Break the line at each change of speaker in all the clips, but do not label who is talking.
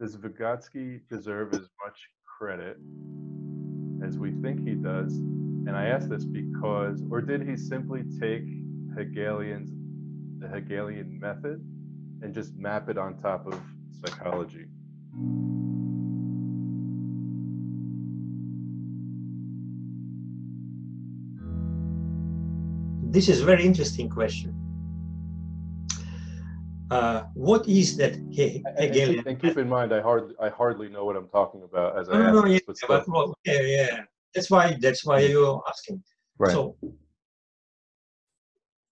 does Vygotsky deserve as much credit as we think he does? And I ask this because, or did he simply take Hegelian's the Hegelian method and just map it on top of psychology?
This is a very interesting question. Uh, what is that Hegelian?
And, and, keep in mind, I hardly, I hardly know what I'm talking about as I
no, no, yeah,
but
but, well, yeah, yeah. That's why, that's why you're asking.
Right.
So,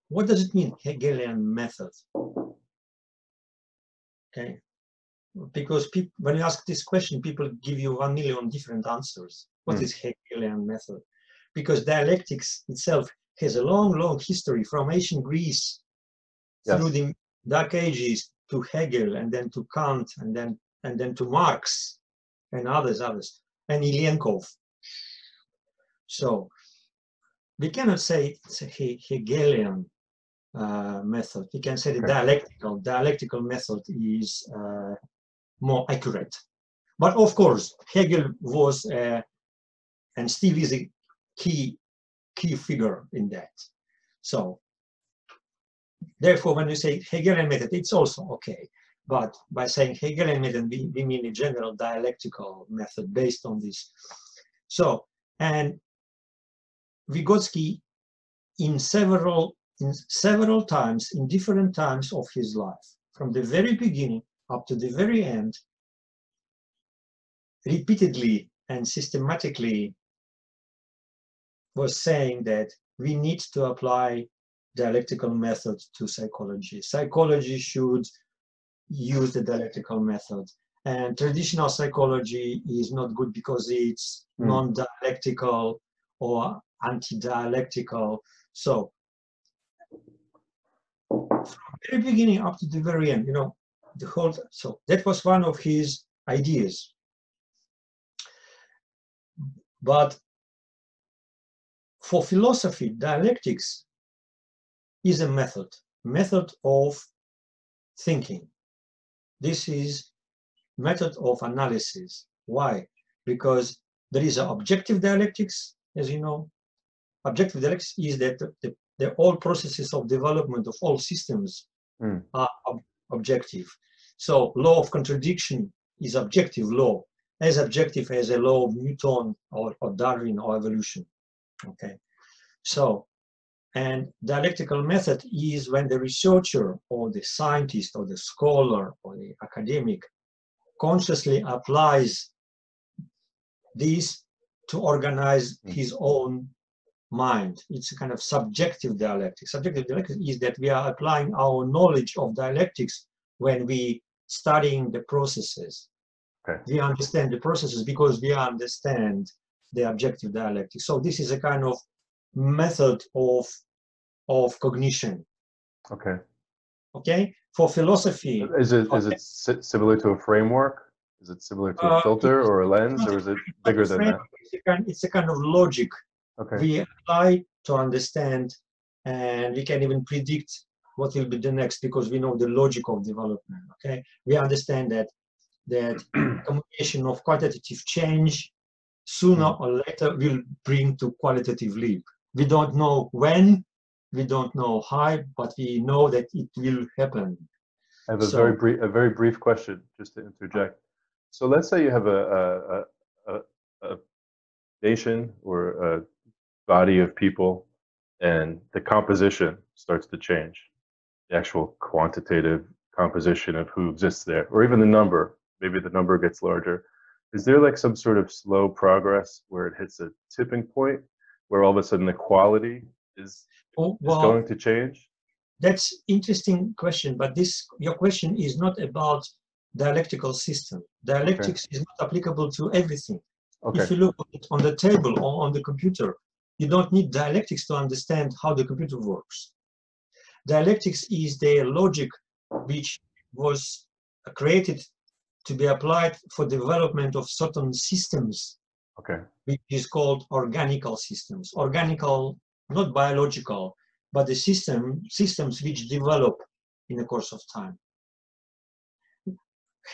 what does it mean, Hegelian method? Okay, because people, when you ask this question, people give you one million different answers. What
Hmm.
is Hegelian method? Because dialectics itself has a long, long history from ancient Greece
Yes.
through the Dark Ages to Hegel, and then to Kant, and then and then to Marx, and others, others, and Ilyenkov. So we cannot say it's a He- Hegelian uh, method. We can say the dialectical dialectical method is uh, more accurate. But of course, Hegel was uh, and still is a key key figure in that. So therefore, when you say Hegelian method, it's also okay. But by saying Hegelian method, we, we mean a general dialectical method based on this. So, and Vygotsky in several in several times in different times of his life from the very beginning up to the very end repeatedly and systematically was saying that we need to apply dialectical method to psychology. Psychology should use the dialectical method and traditional psychology is not good because it's
Mm.
non-dialectical or anti-dialectical. So from very beginning up to the very end you know the whole so that was one of his ideas. But for philosophy dialectics is a method method of thinking. This is method of analysis. Why? Because there is an objective dialectics as you know. Objective dialectics is that the, the, the all processes of development of all systems
Mm.
are ob- objective. So law of contradiction is objective law as objective as a law of newton or, or darwin or evolution. Okay? So and dialectical method is when the researcher or the scientist or the scholar or the academic consciously applies this to organize
Mm.
his own mind. It's a kind of subjective dialectics. Subjective dialectics is that we are applying our knowledge of dialectics when we studying the processes.
Okay.
We understand the processes because we understand the objective dialectics. So this is a kind of method of of cognition.
Okay.
Okay, for philosophy,
Is it is it similar to a framework? Is it similar to a
Uh,
filter or a lens, or is it bigger than that?
It's a kind, it's a kind of logic
Okay.
we apply to understand and we can even predict what will be the next because we know the logic of development okay we understand that that combination of quantitative change sooner or later will bring to qualitative leap we don't know when we don't know how but we know that it will happen
I have a
So-
very brief, a very brief question, just to interject. So let's say you have a a, a, a, a nation or a body of people, and the composition starts to change, the actual quantitative composition of who exists there, or even the number. Maybe the number gets larger. Is there like some sort of slow progress where it hits a tipping point, where all of a sudden the quality is
oh,
is going to change?
that's interesting question but this your question is not about dialectical system dialectics is not applicable to everything
Okay.
if you look at it on the table or on the computer you don't need dialectics to understand how the computer works dialectics is the logic which was created to be applied for development of certain systems
Okay.
which is called organical systems organical not biological but the system systems which develop in the course of time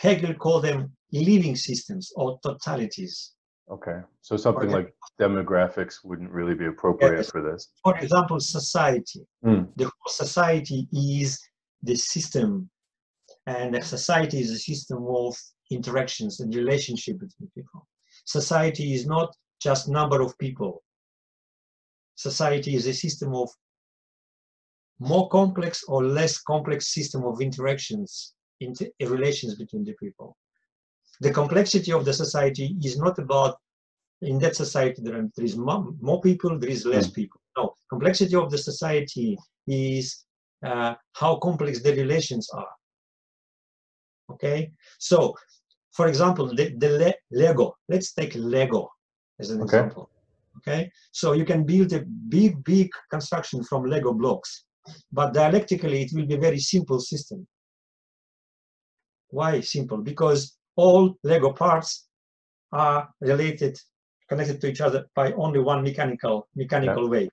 Hegel called them living systems or totalities.
Okay. So something like demographics wouldn't really be appropriate
Yes.
for this.
For example, society.
Hmm.
The whole society is the system, and a society is a system of interactions and relationship between people. Society is not just number of people. Society is a system of more complex or less complex system of interactions, inter relations between the people. The complexity of the society is not about in that society there, are- there is more, more people, there is less people. No, complexity of the society is uh, how complex the relations are. Okay, so for example, the, the Le- Lego. Let's take Lego as an
Okay.
example. Okay, so you can build a big, big construction from Lego blocks, but dialectically it will be a very simple system. Why simple? Because all Lego parts are related, connected to each other by only one mechanical mechanical way.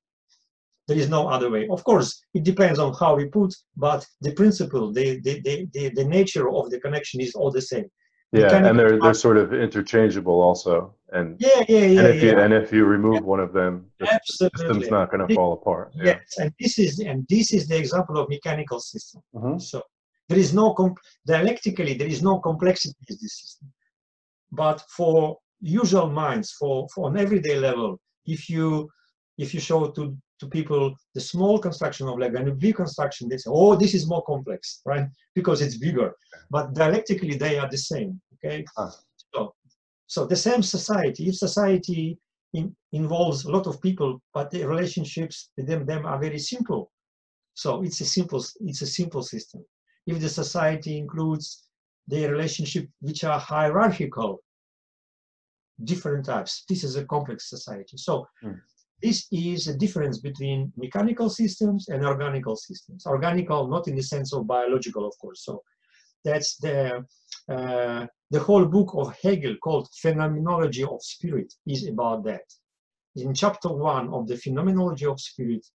There is no other way. Of course, it depends on how we put, but the principle, the the, the, the, the nature of the connection is all the same.
Yeah, and they're they're sort of interchangeable also. And
Yeah, yeah, yeah.
and if you
yeah.
and if you remove one of them, the the system's not going to fall apart. Yeah.
Yes, and this is and this is the example of mechanical system.
Mhm.
So there is no comp- dialectically there is no complexity in this system. But for usual minds, for, for on everyday level, if you if you show to to people the small construction of Lego and a big construction, they say, "Oh, this is more complex, right? Because it's bigger." But dialectically, they are the same. Okay.
Ah.
So, so the same society. If society in, involves a lot of people, but the relationships with them them are very simple. So it's a simple it's a simple system. If the society includes the relationship which are hierarchical, different types, this is a complex society. So
Hmm.
This is a difference between mechanical systems and organical systems. Organical, not in the sense of biological, of course. So that's the uh, the whole book of Hegel called Phenomenology of Spirit is about that. In chapter one of the Phenomenology of Spirit,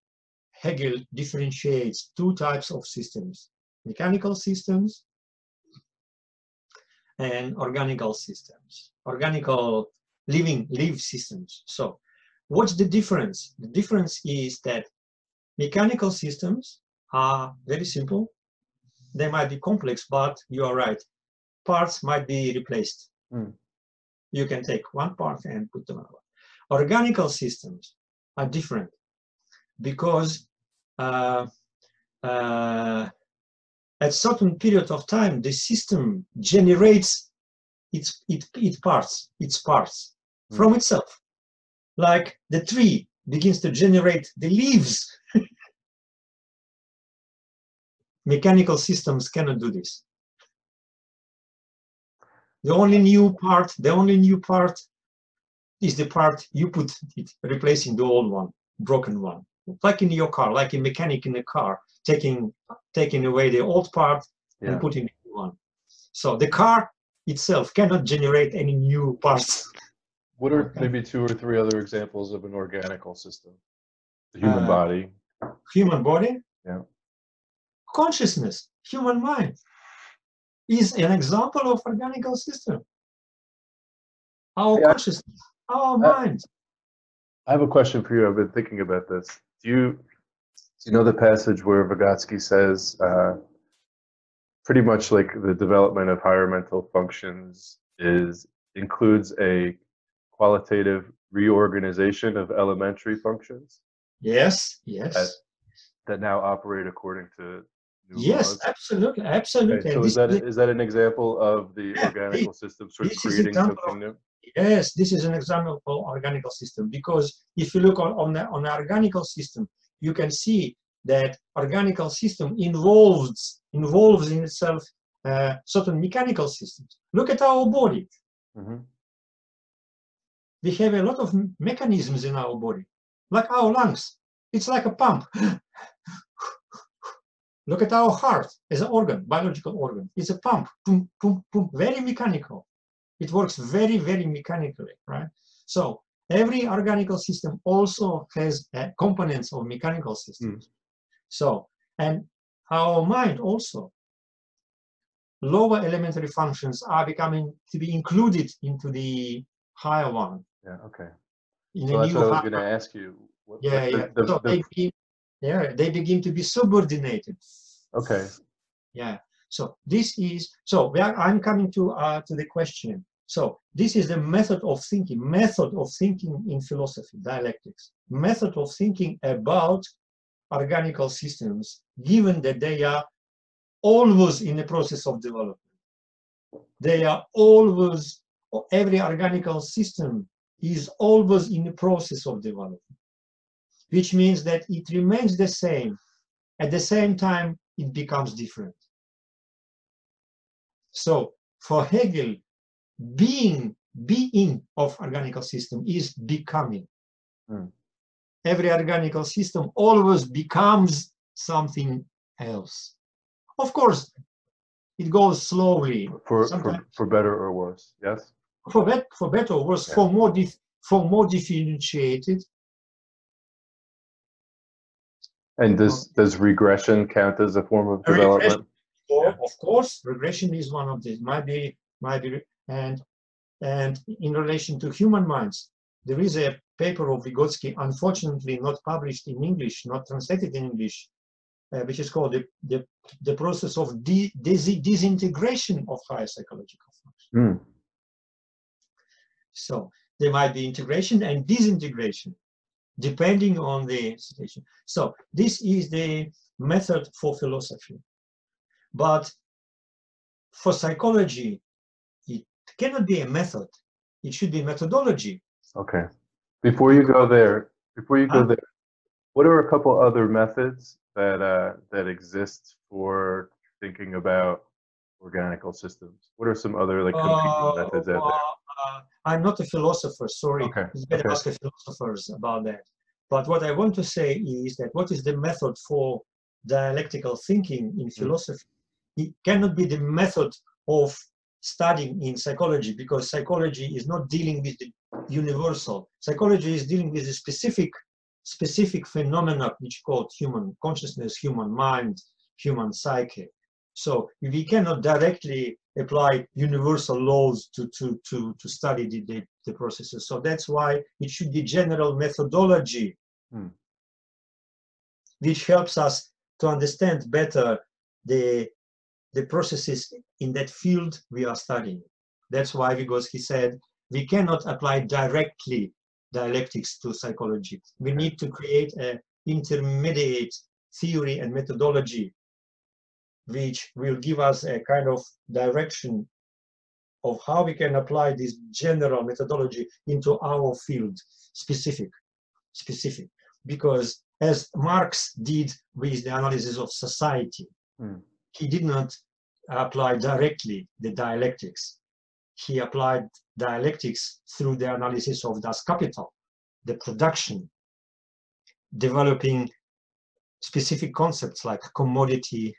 Hegel differentiates two types of systems, mechanical systems and organical systems, organical living live systems. So what's the difference? The difference is that mechanical systems are very simple. They might be complex, but you are right. Parts might be replaced.
Hmm.
You can take one part and put them another. Organical systems are different because uh, uh, at certain period of time, the system generates its, it, its parts, its parts
Hmm.
from itself. Like the tree begins to generate the leaves. Mechanical systems cannot do this. The only new part, the only new part is the part you put it, replacing the old one, broken one. Like in your car, like a mechanic in a car, taking taking away the old part
Yeah.
and putting new one. So the car itself cannot generate any new parts.
What are
Okay.
maybe two or three other examples of an organical system? The human
Uh,
body.
Human body,
Yeah.
consciousness, human mind is an example of organical system. Our
Yeah.
consciousness, our
Uh,
mind.
I have a question for you. I've been thinking about this. Do you do you know the passage where Vygotsky says uh, pretty much like the development of higher mental functions is includes a qualitative reorganization of elementary functions
Yes, yes,
that now operate according to new
yes,
laws?
absolutely,
Okay,
absolutely.
so
And
is
this
that is that an example of the
Yeah,
organical system sort of creating something new?
Yes, this is an example of organical system because if you look on, on the on organical system, you can see that organical system involves involves in itself uh, certain mechanical systems. Look at our body.
Mhm.
We have a lot of mechanisms in our body, like our lungs. It's like a pump. Look at our heart as an organ, biological organ. It's a pump, boom, boom, boom, very mechanical. It works very, very mechanically, right? So every organical system also has uh, components of mechanical systems. So, and our mind also. lower elementary functions are becoming to be included into the higher one.
Yeah. Okay.
In
So that's what I was going to ask you. What-
yeah,
the-
yeah.
the-
so
the-
they begin, yeah, they begin to be subordinated.
okay.
Yeah. So this is so we are, I'm coming to uh, to the question. So this is the method of thinking, method of thinking in philosophy, dialectics, method of thinking about organical systems, given that they are always in the process of development. They are always, every organical system is always in the process of development, which means that it remains the same. At the same time, it becomes different. So for Hegel, being being of organical system is becoming.
Hmm.
Every organical system always becomes something else. Of course, it goes slowly.
For, for, for better or worse. Yes.
For, bet, for better or worse,
Yeah.
for more dif, for more differentiated.
And does, does regression count as a form of
A regression.
development?
Or,
Yeah.
of course, regression is one of these. Might be, might be, and and in relation to human minds, there is a paper of Vygotsky, unfortunately not published in English, not translated in English, uh, which is called the, the, the process of de, dis- disintegration of higher psychological functions.
Hmm.
So there might be integration and disintegration, depending on the situation. So this is the method for philosophy. But for psychology, it cannot be a method. It should be methodology.
Okay. Before you go there, before you go
Huh?
there, what are a couple other methods that uh, that exist for thinking about organical systems? What are some other like competing
Uh,
methods out
uh, I'm not a philosopher, sorry.
Okay,
It's better
okay.
ask the philosophers about that. But what I want to say is that what is the method for dialectical thinking in
Mm.
philosophy? It cannot be the method of studying in psychology because psychology is not dealing with the universal. Psychology is dealing with a specific specific phenomena which called human consciousness, human mind, human psyche. So we cannot directly apply universal laws to, to, to, to study the, the, the processes. So that's why it should be general methodology,
Hmm.
which helps us to understand better the, the processes in that field we are studying. That's why Vygotsky said we cannot apply directly dialectics to psychology. We need to create an intermediate theory and methodology which will give us a kind of direction of how we can apply this general methodology into our field, specific, specific. Because as Marx did with the analysis of society,
Hmm.
he did not apply directly the dialectics. He applied dialectics through the analysis of Das Kapital, the production, developing specific concepts like commodity,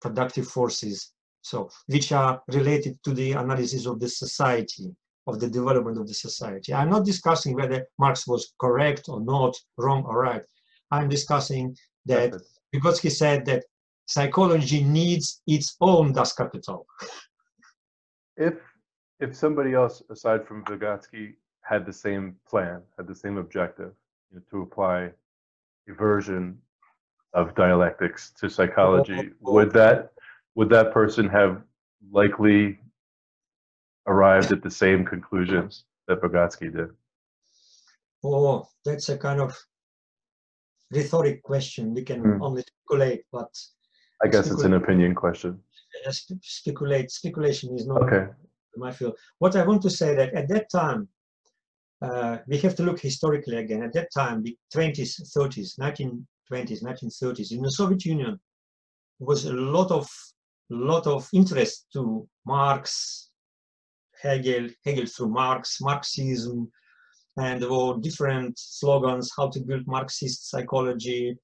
productive forces, so which are related to the analysis of the society, of the development of the society. I'm not discussing whether Marx was correct or not, wrong or right. I'm discussing that because he said that psychology needs its own Das Kapital.
If if somebody else aside from Vygotsky had the same plan, had the same objective, you know, to apply a version of dialectics to psychology, would that would that person have likely arrived at the same conclusions that Vygotsky did?
Oh, that's a kind of rhetoric question. We can
Hmm.
only speculate, but
I guess it's an opinion question.
speculate speculation is not
Okay.
my field. What I want to say that at that time, uh, we have to look historically again. At that time, the 20s, 30s, 1920s, 1930s, in the Soviet Union, was a lot of lot of interest to Marx, Hegel, Hegel through Marx, Marxism, and there were different slogans how to build Marxist psychology,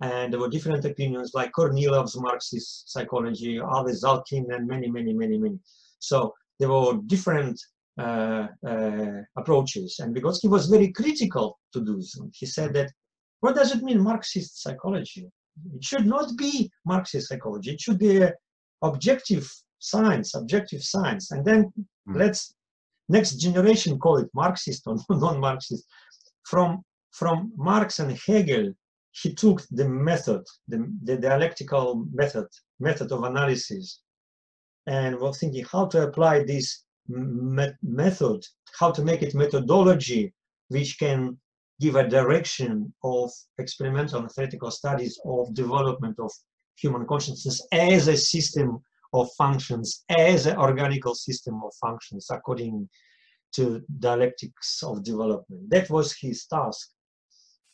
and there were different opinions like Kornilov's Marxist psychology, Aron Zalkind, and many, many, many, many. So there were different uh, uh, approaches, and Vygotsky was very critical to those. He said that, what does it mean Marxist psychology? It should not be Marxist psychology. It should be a objective science, objective science, and then
Mm.
let's next generation call it Marxist or non-Marxist. From from Marx and Hegel, he took the method, the, the dialectical method, method of analysis, and was thinking how to apply this me- method, how to make it methodology, which can give a direction of experimental and theoretical studies of development of human consciousness as a system of functions, as an organical system of functions, according to dialectics of development. That was his task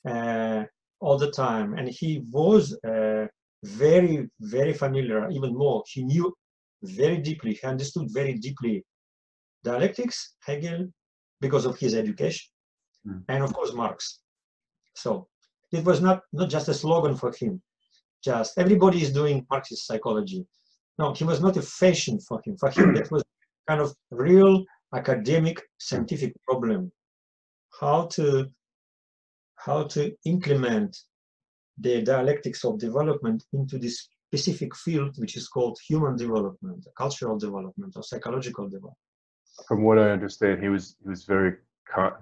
uh, all the time, and he was uh, very, very familiar. Even more, he knew very deeply. He understood very deeply dialectics, Hegel, because of his education,
Mm.
and of course Marx. So it was not not just a slogan for him. Just everybody is doing Marxist psychology. No, he was not a fashion for him. For him, that was kind of real academic scientific problem. How to how to implement the dialectics of development into this specific field, which is called human development, cultural development, or psychological development.
From what I understand, he was he was very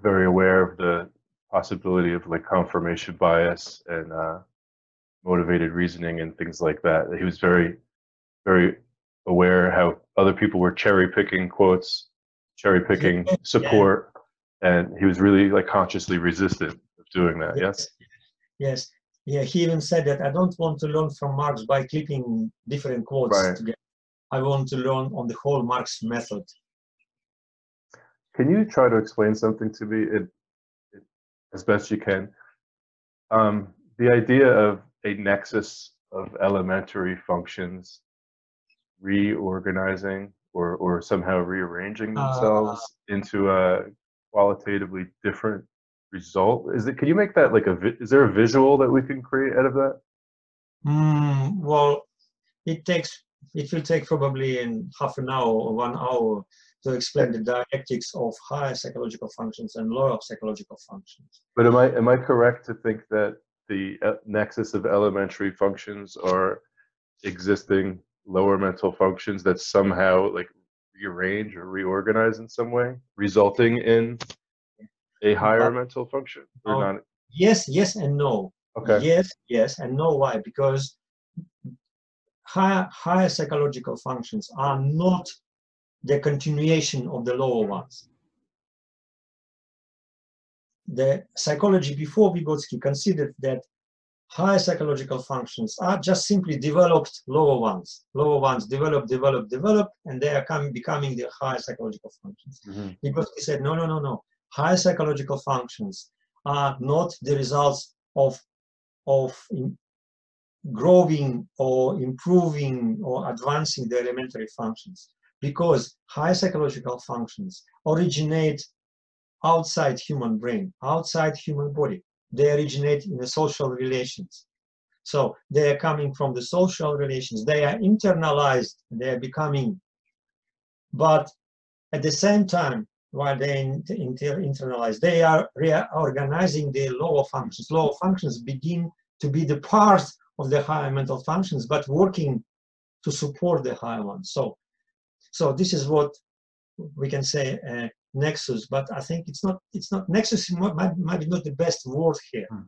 very aware of the possibility of like confirmation bias and uh, motivated reasoning and things like that. He was very very aware how other people were cherry picking quotes, cherry picking support, and he was really like consciously resistant of doing that. Yes.
Yes. Yeah, he even said that I don't want to learn from Marx by clipping different quotes
Right.
together. I want to learn on the whole Marx method.
Can you try to explain something to me it, it, as best you can? Um, the idea of a nexus of elementary functions reorganizing or, or somehow rearranging
Uh,
themselves into a qualitatively different result. Is it? Can you make that like a? vi- Is there a visual that we can create out of that?
Mm, well, it takes it will take probably in half an hour or one hour to explain the dialectics of higher psychological functions and lower psychological functions.
But am I am I correct to think that the uh, nexus of elementary functions are existing lower mental functions that somehow like rearrange or reorganize in some way, resulting in a higher
But-
mental function? Or
Oh,
not?
Yes, yes, and no.
Okay.
Yes, yes, and no. Why? Because higher, higher psychological functions are not the continuation of the lower ones. The psychology before Vygotsky considered that higher psychological functions are just simply developed lower ones. Lower ones develop, develop, develop, and they are coming, becoming the higher psychological functions.
Mhm.
Vygotsky said, no, no, no, no. Higher psychological functions are not the results of, of in- growing or improving or advancing the elementary functions because high psychological functions originate outside human brain, outside human body. They originate in the social relations. So they are coming from the social relations. They are internalized. They are becoming, but at the same time, while they inter- inter- internalize, they are reorganizing the lower functions. Lower functions begin to be the part of the higher mental functions, but working to support the higher ones. So, so this is what we can say uh, nexus, but I think it's not. It's not nexus. Might, might, be not the best word here.
Hmm.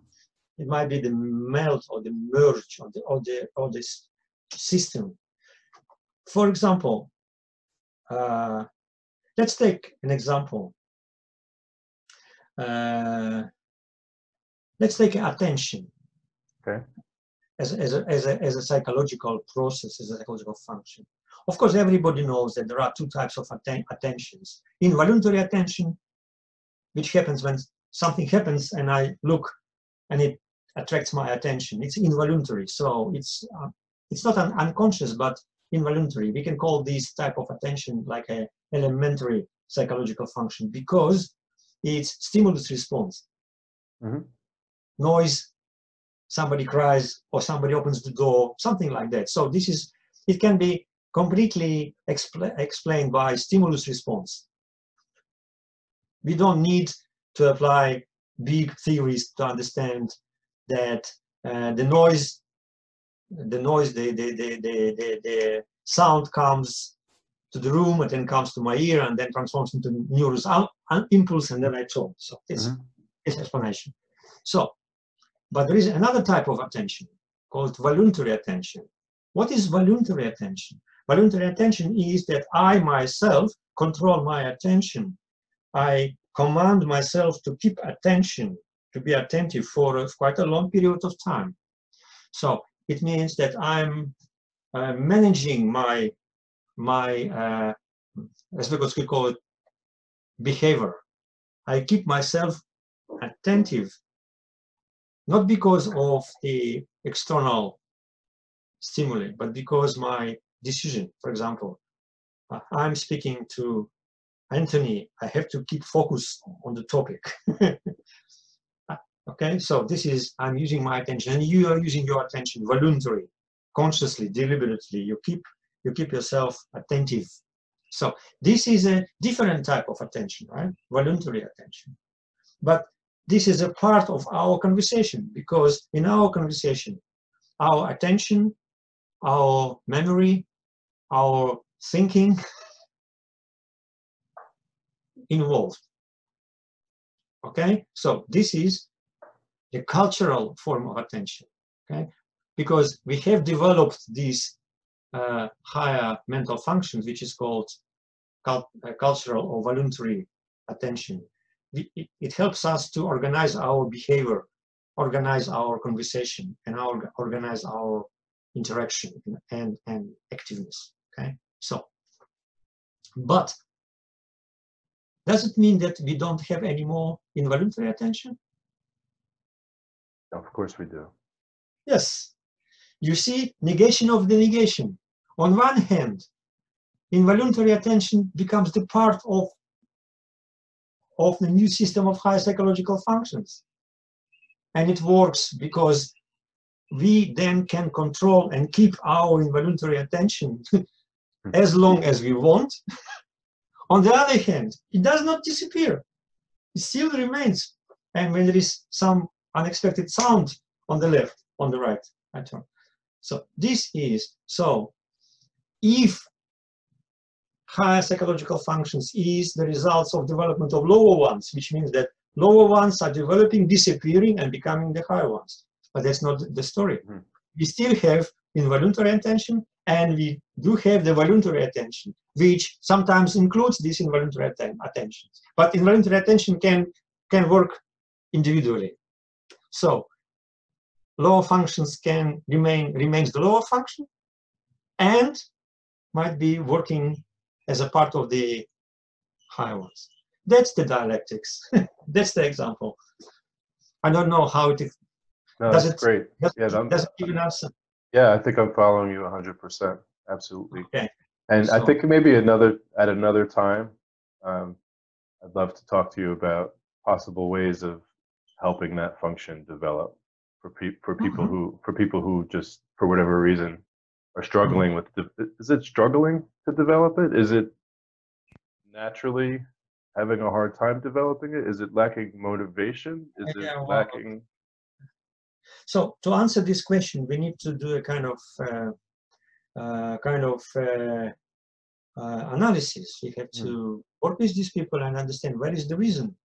It might be the melt or the merge or the or the or this system. For example, uh, let's take an example. Uh, let's take attention.
Okay.
As, as, a, as, a, as a psychological process, as a psychological function. Of course, everybody knows that there are two types of atten- attentions. Involuntary attention, which happens when something happens and I look and it attracts my attention. It's involuntary, so it's uh, it's not un- unconscious, but involuntary. We can call this type of attention like a elementary psychological function because it's stimulus response.
Mhm.
Noise, somebody cries, or somebody opens the door, something like that. So this is it can be completely expl- explained by stimulus response. We don't need to apply big theories to understand that uh, the noise, the noise, the the the the the, sound comes to the room and then comes to my ear and then transforms into neurous impulse and then I talk. So this mm -hmm. explanation. So, but there is another type of attention called voluntary attention. What is voluntary attention? Voluntary attention is that I myself control my attention. I command myself to keep attention, to be attentive for quite a long period of time. So it means that I'm uh, managing my my uh, as we call it behavior. I keep myself attentive, not because of the external stimuli, but because my decision, for example, uh, I'm speaking to Anthony, I have to keep focus on the topic. Uh, okay, so this is, I'm using my attention and you are using your attention voluntarily, consciously, deliberately. You keep, you keep yourself attentive. So this is a different type of attention, right? Voluntary attention. But this is a part of our conversation because in our conversation, our attention, our memory, our thinking involved. Okay, so this is the cultural form of attention. Okay, because we have developed these uh, higher mental functions, which is called cult uh, cultural or voluntary attention. It, it, helps us to organize our behavior, organize our conversation, and our, organize our interaction and, and activeness. Okay, so, but does it mean that we don't have any more involuntary attention?
Of course we do.
Yes. You see, negation of the negation. On one hand, involuntary attention becomes the part of, of the new system of higher psychological functions. And it works because we then can control and keep our involuntary attention as long as we want. On the other hand, it does not disappear. It still remains. And when there is some unexpected sound on the left, on the right, I turn. So this is, so if higher psychological functions is the results of development of lower ones, which means that lower ones are developing, disappearing, and becoming the higher ones. But that's not the story. Mm -hmm. We still have involuntary attention, and we do have the voluntary attention, which sometimes includes this involuntary atten attention. But involuntary attention can, can work individually. So lower functions can remain remains the lower function and might be working as a part of the higher ones. That's the dialectics. That's the example. I don't know how it
no, does it great.
Does, yeah, does it give an answer?
Yeah, I think I'm following you 100%. Absolutely.
Okay.
And so, I think maybe another at another time, um, I'd love to talk to you about possible ways of helping that function develop for pe- for people mm-hmm. who for people who just for whatever reason are struggling mm-hmm. with. is it struggling to develop it? Is it naturally having a hard time developing it? Is it lacking motivation? Is
yeah,
it well, lacking
so to answer this question, we need to do a kind of uh, uh, kind of uh, uh analysis. We have to mm. work with these people and understand what is the reason,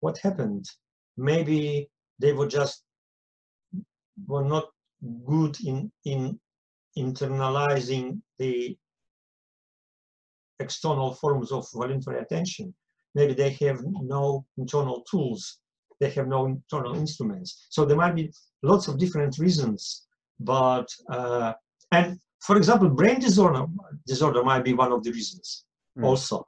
what happened. Maybe they were just were not good in in internalizing the external forms of voluntary attention. Maybe they have no internal tools they have no internal instruments. So there might be lots of different reasons, but, uh, and for example, brain disorder, disorder might be one of the reasons mm. also,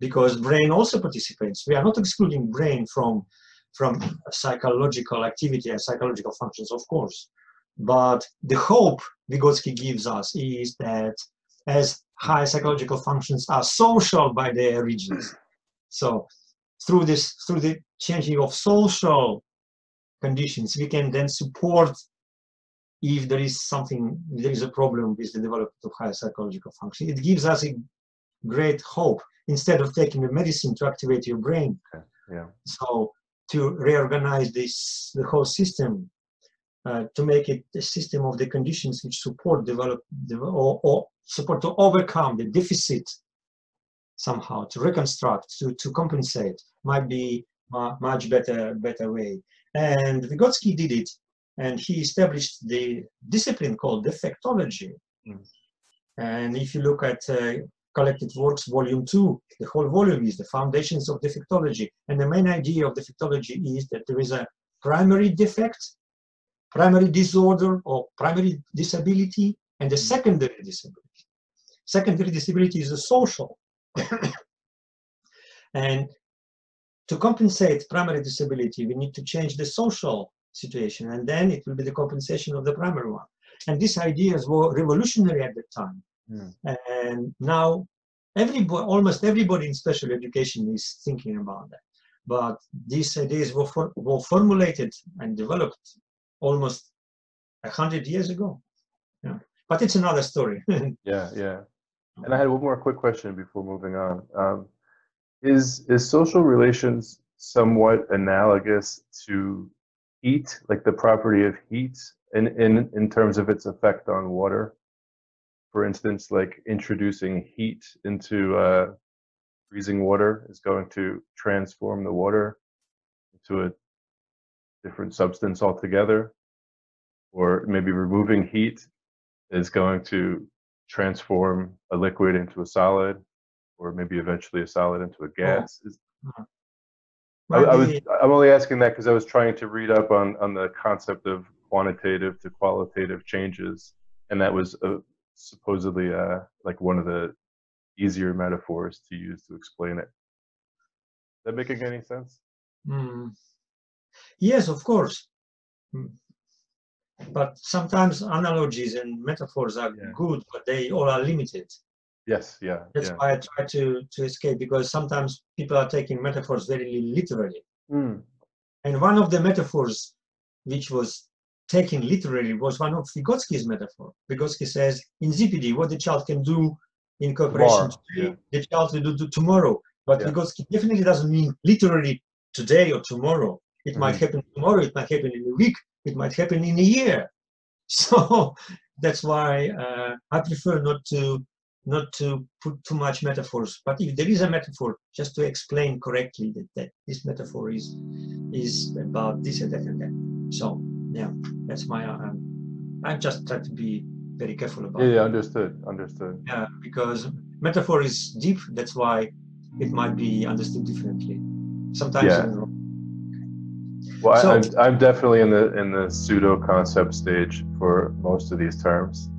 because brain also participates. We are not excluding brain from, from psychological activity and psychological functions, of course. But the hope Vygotsky gives us is that as high psychological functions are social by their origins. So through this, through the changing of social conditions, we can then support if there is something, there is a problem with the development of higher psychological function. It gives us a great hope instead of taking a medicine to activate your brain.
Okay. Yeah.
So to reorganize this, the whole system, uh, to make it a system of the conditions which support develop, or, or support to overcome the deficit somehow to reconstruct to to compensate might be much better better way. And vygotsky did it and he established the discipline called defectology.
Mm.
and if you look at uh, collected works volume 2 the whole volume is the foundations of defectology. And the main idea of defectology is that there is a primary defect primary disorder or primary disability and a secondary disability. Secondary disability is a social and to compensate primary disability, we need to change the social situation, and then it will be the compensation of the primary one. And these ideas were revolutionary at the time.
Hmm.
And now, everybody, almost everybody in special education is thinking about that. But these ideas were, for, were formulated and developed almost a hundred years ago. Yeah. But it's another story.
Yeah, yeah. And I had one more quick question before moving on. Um, is is social relations somewhat analogous to heat, like the property of heat, in in in terms of its effect on water? For instance, like introducing heat into uh, freezing water is going to transform the water into a different substance altogether, or maybe removing heat is going to transform a liquid into a solid, or maybe eventually a solid into a gas. Is, I, I was i'm only asking that because I was trying to read up on on the concept of quantitative to qualitative changes, and that was uh, supposedly uh, like one of the easier metaphors to use to explain it. Is that making any sense?
Mm. Yes, of course. Mm. But sometimes analogies and metaphors are
Yeah.
good, but they all are limited.
Yes. Yeah.
That's
yeah.
why I try to, to escape because sometimes people are taking metaphors very literally.
Mm.
And one of the metaphors which was taken literally was one of Vygotsky's metaphor. Vygotsky says, in ZPD, what the child can do in cooperation today, the child will do, tomorrow. But
Yeah.
Vygotsky definitely doesn't mean literally today or tomorrow. It might
Mhm.
happen tomorrow, it might happen in a week, it might happen in a year. So that's why uh, I prefer not to not to put too much metaphors. But if there is a metaphor, just to explain correctly that, that this metaphor is is about this and that and that. So yeah, that's my. Um, I just try to be very careful about.
Yeah. Yeah. Understood. Understood.
Yeah, because metaphor is deep. That's why it might be understood differently. Sometimes
Yeah. Well,
So-
I, I'm I'm definitely in the in the pseudo concept stage for most of these terms.